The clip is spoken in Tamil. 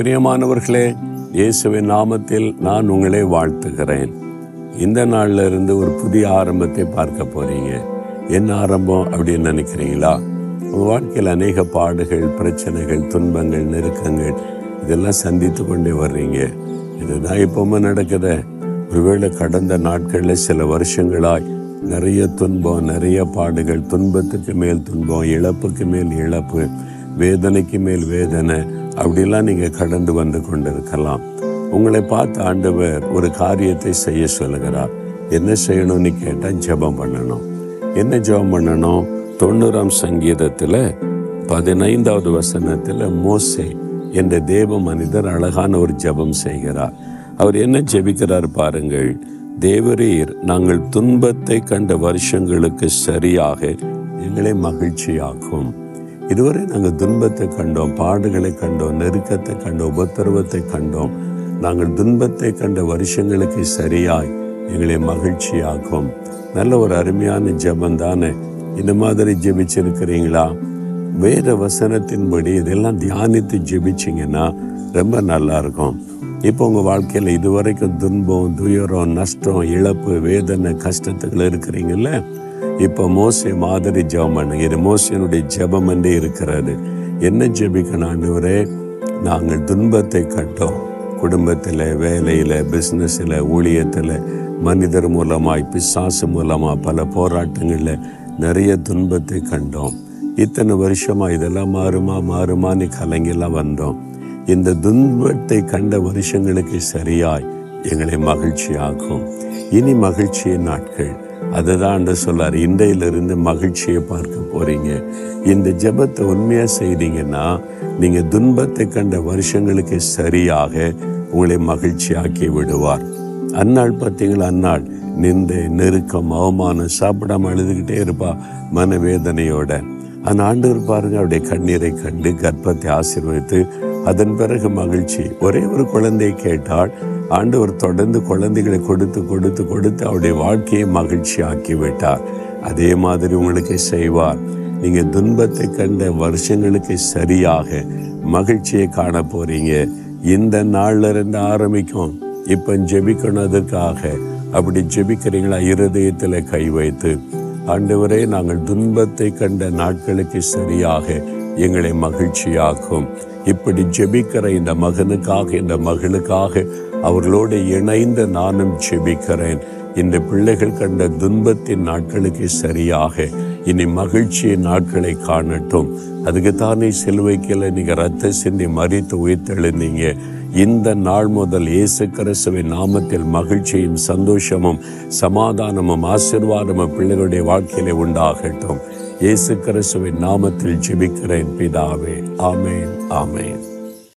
பிரியமானவர்களே இயேசுவின் நாமத்தில் நான் உங்களை வாழ்த்துகிறேன். இந்த நாளில் இருந்து ஒரு புதிய ஆரம்பத்தை பார்க்க போறீங்க. என்ன ஆரம்பம் அப்படின்னு நினைக்கிறீங்களா? உங்கள் வாழ்க்கையில் அநேக பாடுகள் பிரச்சனைகள் துன்பங்கள் நெருக்கங்கள் இதெல்லாம் சந்தித்து கொண்டே வர்றீங்க. இதுதான் இப்பவுமே நடக்குது. ஒருவேளை கடந்த நாட்களில் சில வருஷங்களாய் நிறைய துன்பம் நிறைய பாடுகள் துன்பத்துக்கு மேல் துன்பம் இழப்புக்கு மேல் இழப்பு வேதனைக்கு மேல் வேதனை அப்படிலாம் நீங்கள் கடந்து வந்து கொண்டிருக்கலாம். உங்களை பார்த்து ஆண்டவர் ஒரு காரியத்தை செய்ய சொல்லுகிறார். என்ன செய்யணும்னு கேட்டால் ஜெபம் பண்ணணும். என்ன ஜெபம் பண்ணணும்? தொண்ணூறாம் சங்கீதத்தில் பதினைந்தாவது வசனத்தில் மோசே என்ற தேவ மனிதர் அழகான ஒரு ஜெபம் செய்கிறார். அவர் என்ன ஜெபிக்கிறார் பாருங்கள். தேவரீர் நாங்கள் துன்பத்தை கண்ட வருஷங்களுக்கு சரியாக எங்களை மகிழ்ச்சியாக்கும். இதுவரை நாங்கள் துன்பத்தை கண்டோம் பாடுகளை கண்டோம் நெருக்கத்தை கண்டோம் உபத்திரவத்தை கண்டோம். நாங்கள் துன்பத்தை கண்ட வருஷங்களுக்கு சரியாய் எங்களை மகிழ்ச்சியாக்கும். நல்ல ஒரு அருமையான ஜெபம் தானே? இந்த மாதிரி ஜெபிச்சிருக்கிறீங்களா? வேத வசனத்தின்படி இதெல்லாம் தியானித்து ஜெபிச்சிங்கன்னா ரொம்ப நல்லா இருக்கும். இப்போ உங்கள் வாழ்க்கையில் இதுவரைக்கும் துன்பம் துயரம் நஷ்டம் இழப்பு வேதனை கஷ்டத்துக்கள் இருக்கிறீங்கள இப்போ மோசை மாதிரி ஜெபம் பண்ணுங்க இது மோசையனுடைய ஜெபம் என்றே இருக்கிறது. என்ன ஜெபிக்கணும் ஆண்டவரே? நாங்கள் துன்பத்தை கண்டோம் குடும்பத்தில் வேலையில் பிஸ்னஸில் ஊழியத்தில் மனிதர் மூலமாக பிசாசு மூலமாக பல போராட்டங்களில் நிறைய துன்பத்தை கண்டோம். இத்தனை வருஷமா இதெல்லாம் மாறுமா மாறுமான்னு கலங்கெல்லாம் வந்தோம். இந்த துன்பத்தை கண்ட வருஷங்களுக்கு சரியாய் எங்களை மகிழ்ச்சியாக்கும். இனி மகிழ்ச்சியின் நாட்கள். அதுதான் ஆண்டு சொல்லார். இன்றையிலிருந்து மகிழ்ச்சியை பார்க்க போறீங்க. இந்த ஜெபத்தை உண்மையா செய்தீங்கன்னா நீங்க துன்பத்தை கண்ட வருஷங்களுக்கு சரியாக உங்களை மகிழ்ச்சியாக்கி விடுவார். அந்நாள் பார்த்தீங்களா? அந்நாள் நிந்தை நெருக்கம் அவமானம் சாப்பிடாம அழுதுகிட்டே இருப்பா மனவேதனையோட. அந்த ஆண்டவர் பாருங்க அவருடைய கண்ணீரை கண்டு கர்ப்பத்தை ஆசீர்வதித்து அதன் பிறகு மகிழ்ச்சி. ஒரே ஒரு குழந்தையை கேட்டால் ஆண்டவர் தொடர்ந்து குழந்தைகளை கொடுத்து கொடுத்து கொடுத்து அவருடைய வாழ்க்கையை மகிழ்ச்சி ஆக்கி விட்டார் அதே மாதிரி உங்களுக்கு செய்வார். நீங்கள் துன்பத்தை கண்ட வருஷங்களுக்கு சரியாக மகிழ்ச்சியை காண போறீங்க. இந்த நாளில் இருந்து ஆரம்பிக்கும். இப்போ ஜெபிக்கணும் அதற்காக அப்படி ஜெபிக்கிறீங்களா? இருதயத்தில் கை வைத்து. ஆண்டவரே நாங்கள் துன்பத்தை கண்ட நாட்களுக்கு சரியாக எங்களை மகிழ்ச்சியாக்கும். இப்படி ஜெபிக்கிற இந்த மகனுக்காக இந்த மகளுக்காக அவர்களோடு இணைந்து நானும் ஜெபிக்கிறேன். இந்த பிள்ளைகள் கண்ட துன்பத்தின் நாட்களுக்கு சரியாக இனி மகிழ்ச்சியின் நாட்களை காணட்டும். அதுக்கு தானே சிலுவைக்கில் நீங்கள் ரத்த சிந்தி மறித்து உயிர்த்தெழுந்தீங்க. இந்த நாள் முதல் இயேசு கிறிஸ்துவின் நாமத்தில் மகிழ்ச்சியும் சந்தோஷமும் சமாதானமும் ஆசிர்வாதமும் பிள்ளைகளுடைய வாழ்க்கையிலே உண்டாகட்டும். இயேசு கிறிஸ்துவின் நாமத்தில் ஜெபிக்கிறேன் பிதாவே. ஆமேன் ஆமேன்.